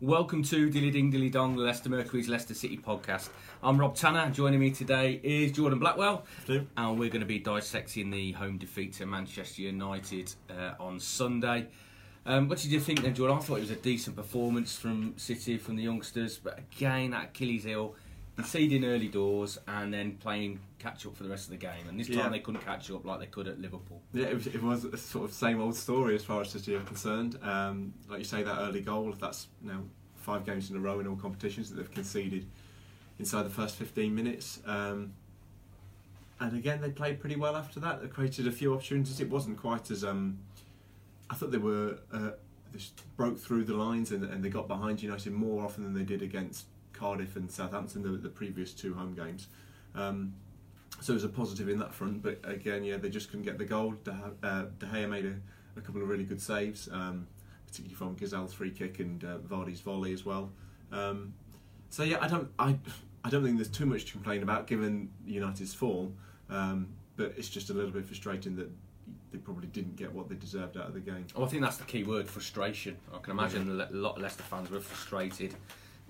Welcome to Dilly Ding Dilly Dong, the Leicester Mercury's Leicester City podcast. I'm Rob Tanner. Joining me today is Jordan Blackwell, Hello. and we're going to be dissecting the home defeat to Manchester United uh, on Sunday. Um, what did you think then, Jordan? I thought it was a decent performance from City, from the youngsters, but again, that Achilles heel, conceding early doors and then playing catch up for the rest of the game. And this time Yeah. they couldn't catch up like they could at Liverpool. Yeah, it was, it was a sort of same old story as far as City are concerned. Um, like you say, that early goal, that's now five games in a row in all competitions that they've conceded inside the first 15 minutes. Um, and again, they played pretty well after that. They created a few opportunities. It wasn't quite as. Um, I thought they were. Uh, they just broke through the lines and, and they got behind United more often than they did against Cardiff and Southampton, the, the previous two home games. Um, so it was a positive in that front, but again, yeah, they just couldn't get the goal. De, uh, De Gea made a, a couple of really good saves, um, particularly from Ghezzal's free kick and uh, Vardy's volley as well. Um, so yeah, I don't, I, I don't think there's too much to complain about given United's form, um, but it's just a little bit frustrating that they probably didn't get what they deserved out of the game. Well, I think that's the key word: frustration. I can imagine a lot of Leicester fans were frustrated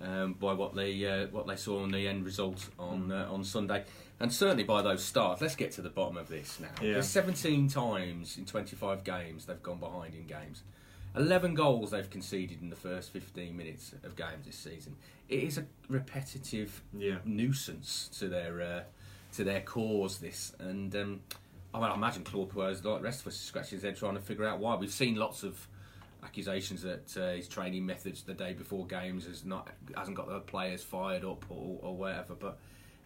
um, by what they uh, what they saw on the end result on uh, on Sunday, and certainly by those starts. Let's get to the bottom of this now. Yeah. There's 17 times in 25 games they've gone behind in games. 11 goals they've conceded in the first 15 minutes of games this season. It is a repetitive Yeah. nuisance to their uh, to their cause. This and um, I, mean, I imagine Claude Puel's like the rest of us scratching his head trying to figure out why. We've seen lots of accusations that uh, his training methods the day before games has not hasn't got the players fired up or, or whatever. But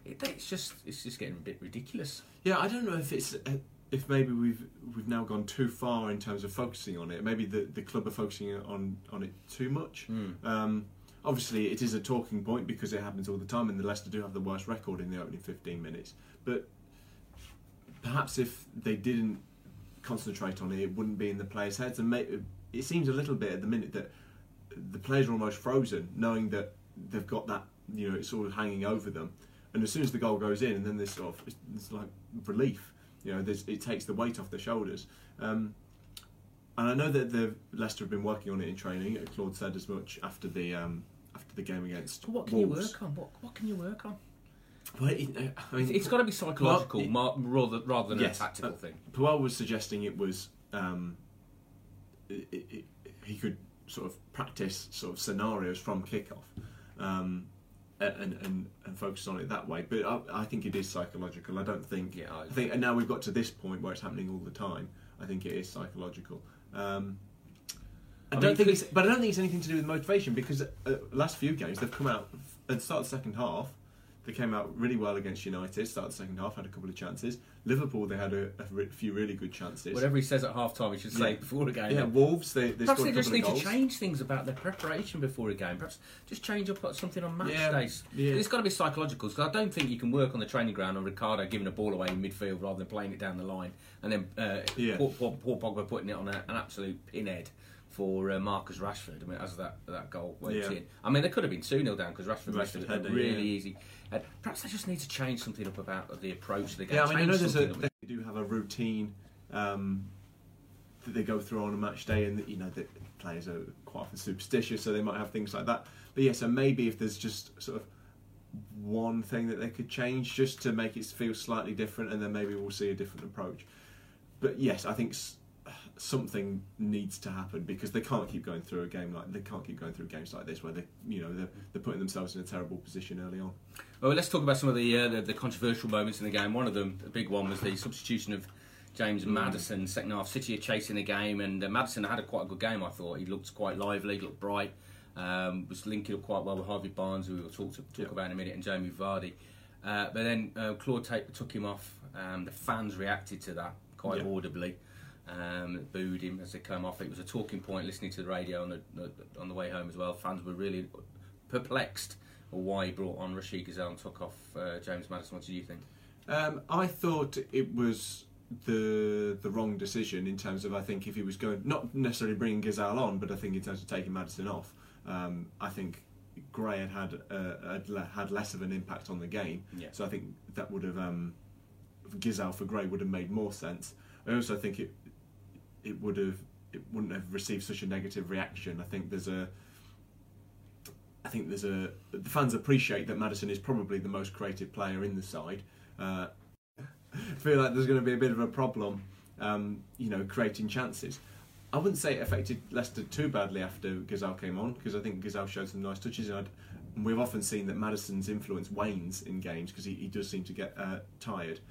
it, it's just it's just getting a bit ridiculous. Yeah, I don't know if it's uh, if maybe we've we've now gone too far in terms of focusing on it. Maybe the, the club are focusing on on it too much. Um, obviously, it is a talking point because it happens all the time, and the Leicester do have the worst record in the opening 15 minutes. But perhaps if they didn't concentrate on it, it wouldn't be in the players' heads. And may, it seems a little bit at the minute that the players are almost frozen, knowing that they've got that you know it's sort of hanging over them. And as soon as the goal goes in, and then there's sort of it's, it's like relief. You know, it takes the weight off their shoulders. Um, and I know that the Leicester have been working on it in training. Claude said as much after the um, after the game against What can Wolves. you work on? What what can you work on? Well, it, uh, I mean, It's got to be psychological Well, it- rather rather than Yes, a tactical uh, thing. Puel was suggesting it was um, it, it, he could sort of practice sort of scenarios from kickoff um, and, and and focus on it that way. But I, I think it is psychological. I don't think. Yeah, I I think, and now we've got to this point where it's happening all the time. I think it is psychological. Um, I, I don't think it's, but I don't think it's anything to do with motivation because uh, last few games they've come out at the start of the second half. They came out really well against United. Start the second half, had a couple of chances. Liverpool, they had a, a re- few really good chances. Whatever he says at half time, he should say Yeah. before the game. Yeah, Wolves, they, they Perhaps they just need to change things about their preparation before a game. Perhaps just change up something on match Yeah, days. yeah. It's got to be psychological because I don't think you can work on the training ground on Ricardo giving a ball away in midfield rather than playing it down the line and then uh, Yeah. Paul, Paul, Paul Pogba putting it on a, an absolute pinhead for uh, Marcus Rashford. I mean, as that that goal went Yeah. in. I mean, they could have been 2 0 down because Rashford, Rashford it a really yeah. easy. Uh, perhaps they just need to change something up about the approach to the game. Yeah, I mean, I know there's a, they do have a routine um, that they go through on a match day, and you know the players are quite often superstitious, so they might have things like that. But yeah, so maybe if there's just sort of one thing that they could change just to make it feel slightly different, and then maybe we'll see a different approach. But yes, I think something needs to happen because they can't keep going through a game like they can't keep going through games like this where they you know they're, they're putting themselves in a terrible position early on. Well, let's talk about some of the, uh, the the controversial moments in the game. One of them, the big one, was the substitution of James Maddison. Second half, City are chasing the game, and uh, Maddison had a quite a good game. I thought he looked quite lively, looked bright, um, was linking up quite well with Harvey Barnes, who we'll talk to, talk about in a minute, and Jamie Vardy. Uh, but then uh, Claude took him off. Um, the fans reacted to that quite audibly. Um, booed him as they came off. It was a talking point listening to the radio on the, on the way home as well. Fans were really perplexed why he brought on Rachid Ghezzal and took off uh, James Maddison. What do you think? Um, I thought it was the the wrong decision in terms of I think if he was going not necessarily bringing Ghezzal on, but I think in terms of taking Maddison off, um, I think Gray had had, uh, had had less of an impact on the game. Yeah. So I think that would have um, for Gray would have made more sense. I also think it it would have it wouldn't have received such a negative reaction. I think there's a I think there's a the fans appreciate that Maddison is probably the most creative player in the side. Uh, feel like there's going to be a bit of a problem, um, you know, creating chances. I wouldn't say it affected Leicester too badly after Ghezzal came on because I think Ghezzal showed some nice touches. And I'd, we've often seen that Maddison's influence wanes in games because he, he does seem to get uh, tired.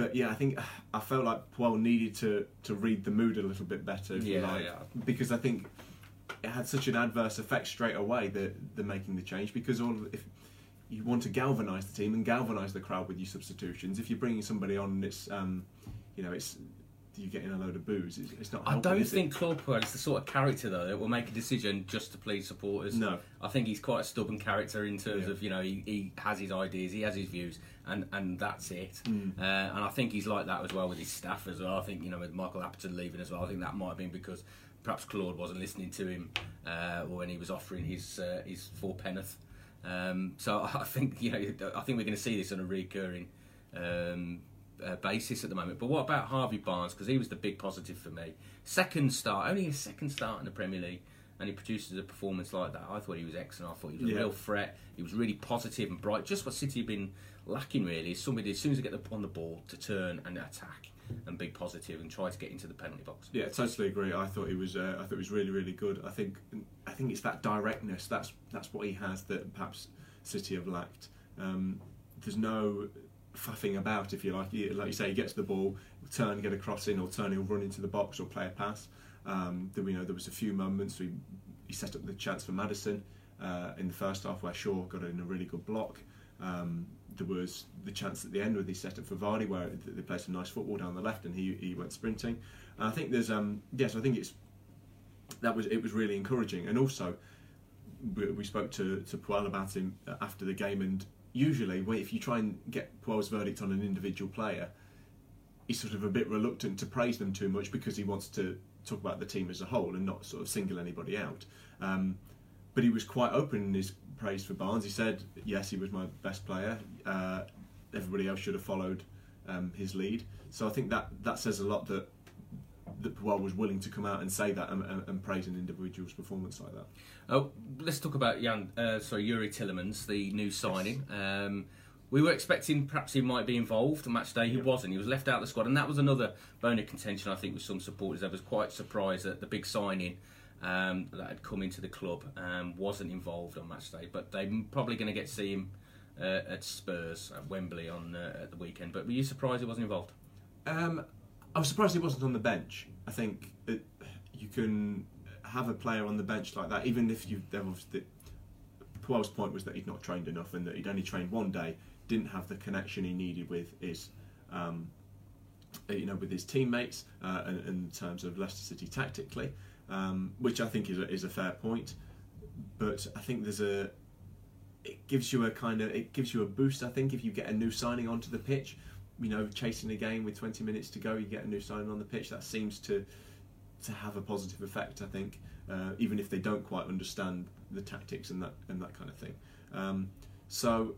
But yeah, I think I felt like Puel needed to, to read the mood a little bit better, Yeah, like, yeah. because I think it had such an adverse effect straight away that they're making the change. Because all if you want to galvanise the team and galvanise the crowd with your substitutions, if you're bringing somebody on and it's um, you know it's you're getting a load of booze, it's, it's not. I don't think Claude Puel is the sort of character though that will make a decision just to please supporters. No. I think he's quite a stubborn character in terms Yeah. of you know he, he has his ideas, he has his views, and and that's it. Mm. Uh, and I think he's like that as well with his staff as well. I think you know with Michael Appleton leaving as well. I think that might have been because perhaps Claude wasn't listening to him uh, when he was offering his uh, his four penneth. Um, so I think you know I think we're going to see this on a recurring um, uh, basis at the moment. But what about Harvey Barnes? Because he was the big positive for me. Second start, only his second start in the Premier League, and he produces a performance like that. I thought he was excellent. I thought he was a Yeah. real threat. He was really positive and bright. Just what City have been lacking really is somebody as soon as they get the, on the ball to turn and attack and be positive and try to get into the penalty box. Yeah, totally agree. I thought he was. Uh, I thought he was really, really good. I think. I think it's that directness. That's that's what he has that perhaps City have lacked. Um, there's no faffing about, if you like. Like you say, he gets the ball, turn, get a cross in, or turn, he'll run into the box or play a pass. Um, we know there was a few moments we he set up the chance for Maddison uh, in the first half where Shaw got in a really good block. Um, there was the chance at the end with set up for Vardy where they played some nice football down the left and he, he went sprinting. And I think there's um yes I think it's that was it was really encouraging and also we, we spoke to to Puel about him after the game and usually if you try and get Puel's verdict on an individual player he's sort of a bit reluctant to praise them too much because he wants to talk about the team as a whole and not sort of single anybody out. Um, but he was quite open in his praise for Barnes. He said, "Yes, he was my best player. Uh, everybody else should have followed um, his lead." So I think that that says a lot that that Puel was willing to come out and say that and, and, and praise an individual's performance like that. Oh, let's talk about Jan. Uh, sorry, Youri Tielemans, the new signing. Um, we were expecting perhaps he might be involved on match day. He Yeah. wasn't. He was left out of the squad, and that was another bone of contention. I think with some supporters, I was quite surprised that the big signing um, that had come into the club um, wasn't involved on match day. But they're probably going to get see him uh, at Spurs at Wembley on uh, at the weekend. But were you surprised he wasn't involved? Um, I was surprised he wasn't on the bench. I think it, you can have a player on the bench like that, even if you. The, Puel's point was that he'd not trained enough and that he'd only trained one day, didn't have the connection he needed with his, um, you know, with his teammates uh, in, in terms of Leicester City tactically, um, which I think is a, is a fair point. But I think there's a. It gives you a kind of it gives you a boost. I think if you get a new signing onto the pitch, you know, chasing a game with 20 minutes to go, you get a new signing on the pitch. That seems to to have a positive effect. I think, uh, even if they don't quite understand the tactics and that and that kind of thing. Um, so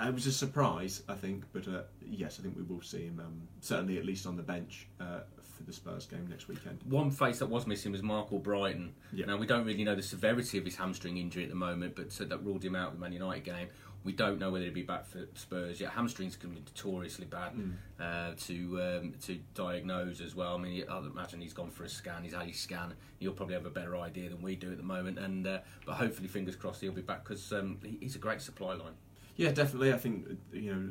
it was a surprise, I think, but uh, yes, I think we will see him um, certainly at least on the bench uh, for the Spurs game next weekend. One face that was missing was Marc Albrighton. Yeah. Now we don't really know the severity of his hamstring injury at the moment, but uh, that ruled him out of the Man United game. We don't know whether he'll be back for Spurs yet. Hamstrings can be notoriously bad Mm. uh, to um, to diagnose as well. I mean, I imagine he's gone for a scan. He's had his scan. He'll probably have a better idea than we do at the moment. And uh, but hopefully, fingers crossed, he'll be back because um, he's a great supply line. Yeah, definitely. I think you know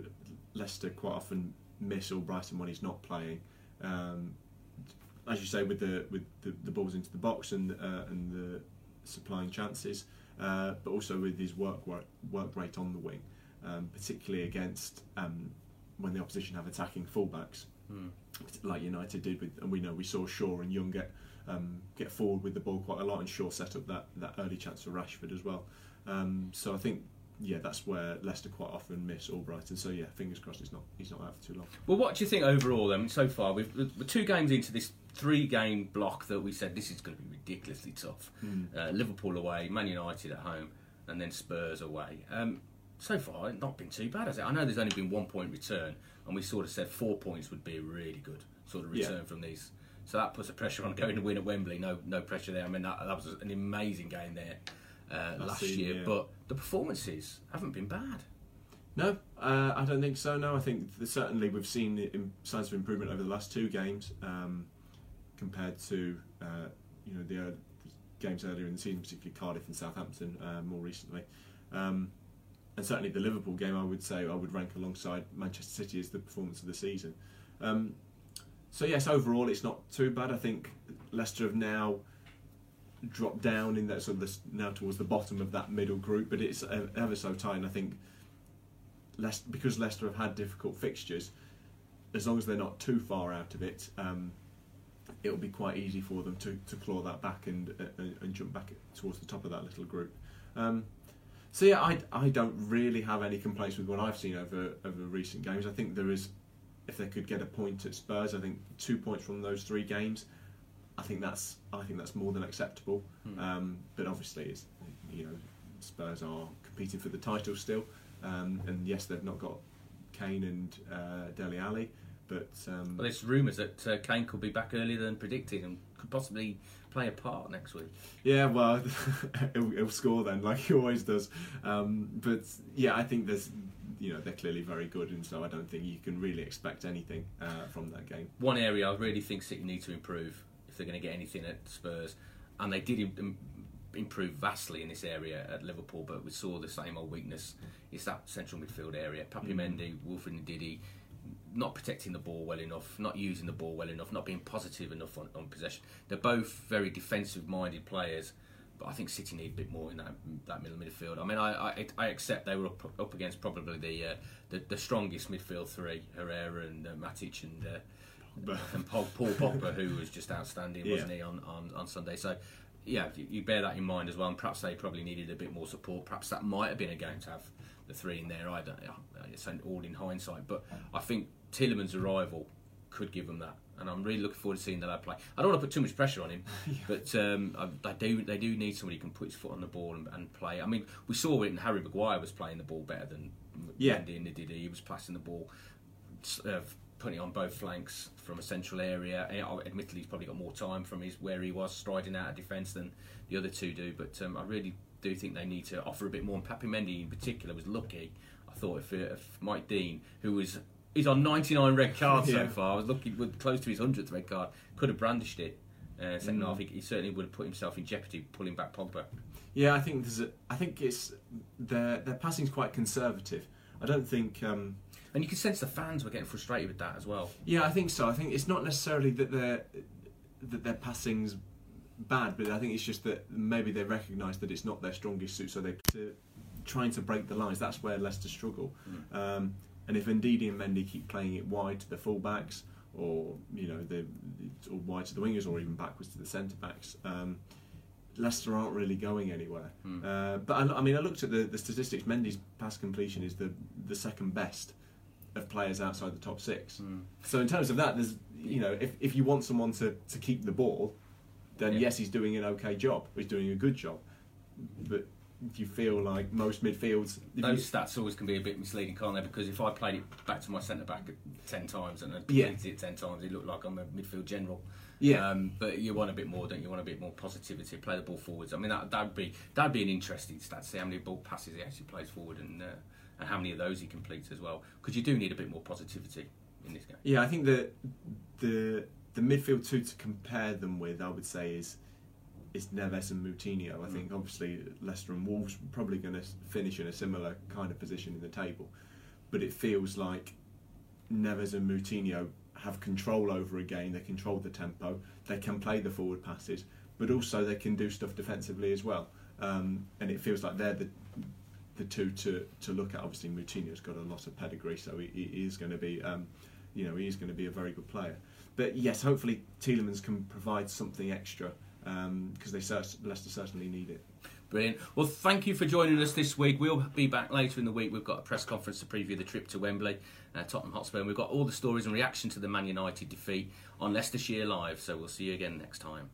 Leicester quite often miss Albrighton when he's not playing. Um, as you say, with the with the, the balls into the box and uh, and the supplying chances, uh, but also with his work work, work rate on the wing, um, particularly against um, when the opposition have attacking fullbacks, Hmm. like United did. With, and we know we saw Shaw and Young get um, get forward with the ball quite a lot, and Shaw set up that that early chance for Rashford as well. Um, so I think yeah, that's where Leicester quite often miss Albrighton. So yeah, fingers crossed he's not he's not out for too long. Well, what do you think overall then? So far, we've we're two games into this three-game block that we said this is going to be ridiculously tough. Uh, Liverpool away, Man United at home, and then Spurs away. Um, so far, it's not been too bad, has it? I know there's only been one point return, and we sort of said four points would be a really good sort of Yeah. return from these. So that puts a pressure on going to win at Wembley. No, no pressure there. I mean, that, that was an amazing game there. Uh, last season, year, yeah. but the performances haven't been bad. No, uh, I don't think so. No, I think that certainly we've seen the signs of improvement over the last two games um, compared to uh, you know the, the games earlier in the season, particularly Cardiff and Southampton uh, more recently. Um, and certainly the Liverpool game, I would say I would rank alongside Manchester City as the performance of the season. Um, so yes, overall it's not too bad. I think Leicester have now dropped down in that sort of this, now towards the bottom of that middle group, but it's uh, ever so tight. And I think Leicester, because Leicester have had difficult fixtures, as long as they're not too far out of it, um, it'll be quite easy for them to, to claw that back and, uh, and and jump back towards the top of that little group. Um, so yeah, I, I don't really have any complaints with what I've seen over over recent games. I think there is, if they could get a point at Spurs, I think two points from those three games, I think that's I think that's more than acceptable. Hmm. Um, but obviously, it's you know Spurs are competing for the title still, um, and yes, they've not got Kane and uh, Dele Alli, but um, Well, there's rumours that uh, Kane could be back earlier than predicted and could possibly play a part next week. yeah, well, he'll, he'll score then, like he always does. Um, but yeah, I think there's you know they're clearly very good, and so I don't think you can really expect anything uh, from that game. One area I really think City need to improve if they're going to get anything at Spurs, and they did im- improve vastly in this area at Liverpool, but we saw the same old weakness. It's that central midfield area. Papi Mm. Mendy, Wilfred Ndidi, not protecting the ball well enough, not using the ball well enough, not being positive enough on, on possession. They're both very defensive-minded players, but I think City need a bit more in that that middle midfield. I mean, I I, I accept they were up, up against probably the, uh, the the strongest midfield three, Herrera and uh, Matic and. Uh, But and Paul, Paul Pogba, who was just outstanding, wasn't Yeah. he, on, on, on Sunday? So, yeah, you, you bear that in mind as well. And perhaps they probably needed a bit more support. Perhaps that might have been a game to have the three in there. I don't. It's all in hindsight, but I think Tielemans' arrival could give them that. And I'm really looking forward to seeing the lad play. I don't want to put too much pressure on him, but um, I- they do they do need somebody who can put his foot on the ball and, and play. I mean, we saw it, and Harry Maguire was playing the ball better than Yeah. Mendy and Ndidi. He was passing the ball uh, putting it on both flanks from a central area. Oh, Admittedly, he's probably got more time from his where he was striding out of defence than the other two do. But um, I really do think they need to offer a bit more. And Papi Mendy in particular was lucky. I thought if, uh, if Mike Dean, who was he's on 99 red cards Yeah. so far, I was looking with close to his 100th red card, could have brandished it. Uh, second Mm. half, he, he certainly would have put himself in jeopardy pulling back Pogba. Yeah, I think there's a, I think it's their their passing's quite conservative. I don't think. Um, And you can sense the fans were getting frustrated with that as well. yeah, I think so. I think it's not necessarily that their that their passing's bad, but I think it's just that maybe they recognise that it's not their strongest suit, so they to, trying to break the lines. That's where Leicester struggle. Um, and if Ndidi and Mendy keep playing it wide to the fullbacks, or you know the or wide to the wingers, or even backwards to the centre backs. Um, Leicester aren't really going anywhere. Hmm. Uh, but I, I mean, I looked at the, the statistics. Mendy's pass completion is the the second best of players outside the top six. Mm. So in terms of that, there's you know, if, if you want someone to, to keep the ball, then Yeah. yes, he's doing an okay job. He's doing a good job. But you feel like most midfields? Those you- stats always can be a bit misleading, can't they? Because if I played it back to my centre back ten times and I Yeah. it ten times, it looked like I'm a midfield general. yeah, Um, but you want a bit more, don't you? Want a bit more positivity, play the ball forwards. I mean, that that'd be that'd be an interesting stat to see how many ball passes he actually plays forward and uh, and how many of those he completes as well. Because you do need a bit more positivity in this game. yeah. I think the the the midfield two to compare them with, I would say, is is Neves and Moutinho. I Mm. think obviously Leicester and Wolves are probably going to finish in a similar kind of position in the table, but it feels like Neves and Moutinho have control over a game. They control the tempo. They can play the forward passes, but also they can do stuff defensively as well. Um, and it feels like they're the the two to, to look at. Obviously, Moutinho's got a lot of pedigree, so he, he is going to be, um, you know, he is going to be a very good player. But yes, hopefully Tielemans can provide something extra because they cert- Leicester certainly need it. Brilliant. Well, thank you for joining us this week. We'll be back later in the week. We've got a press conference to preview the trip to Wembley, uh, Tottenham Hotspur, and we've got all the stories and reaction to the Man United defeat on Leicestershire Live. So we'll see you again next time.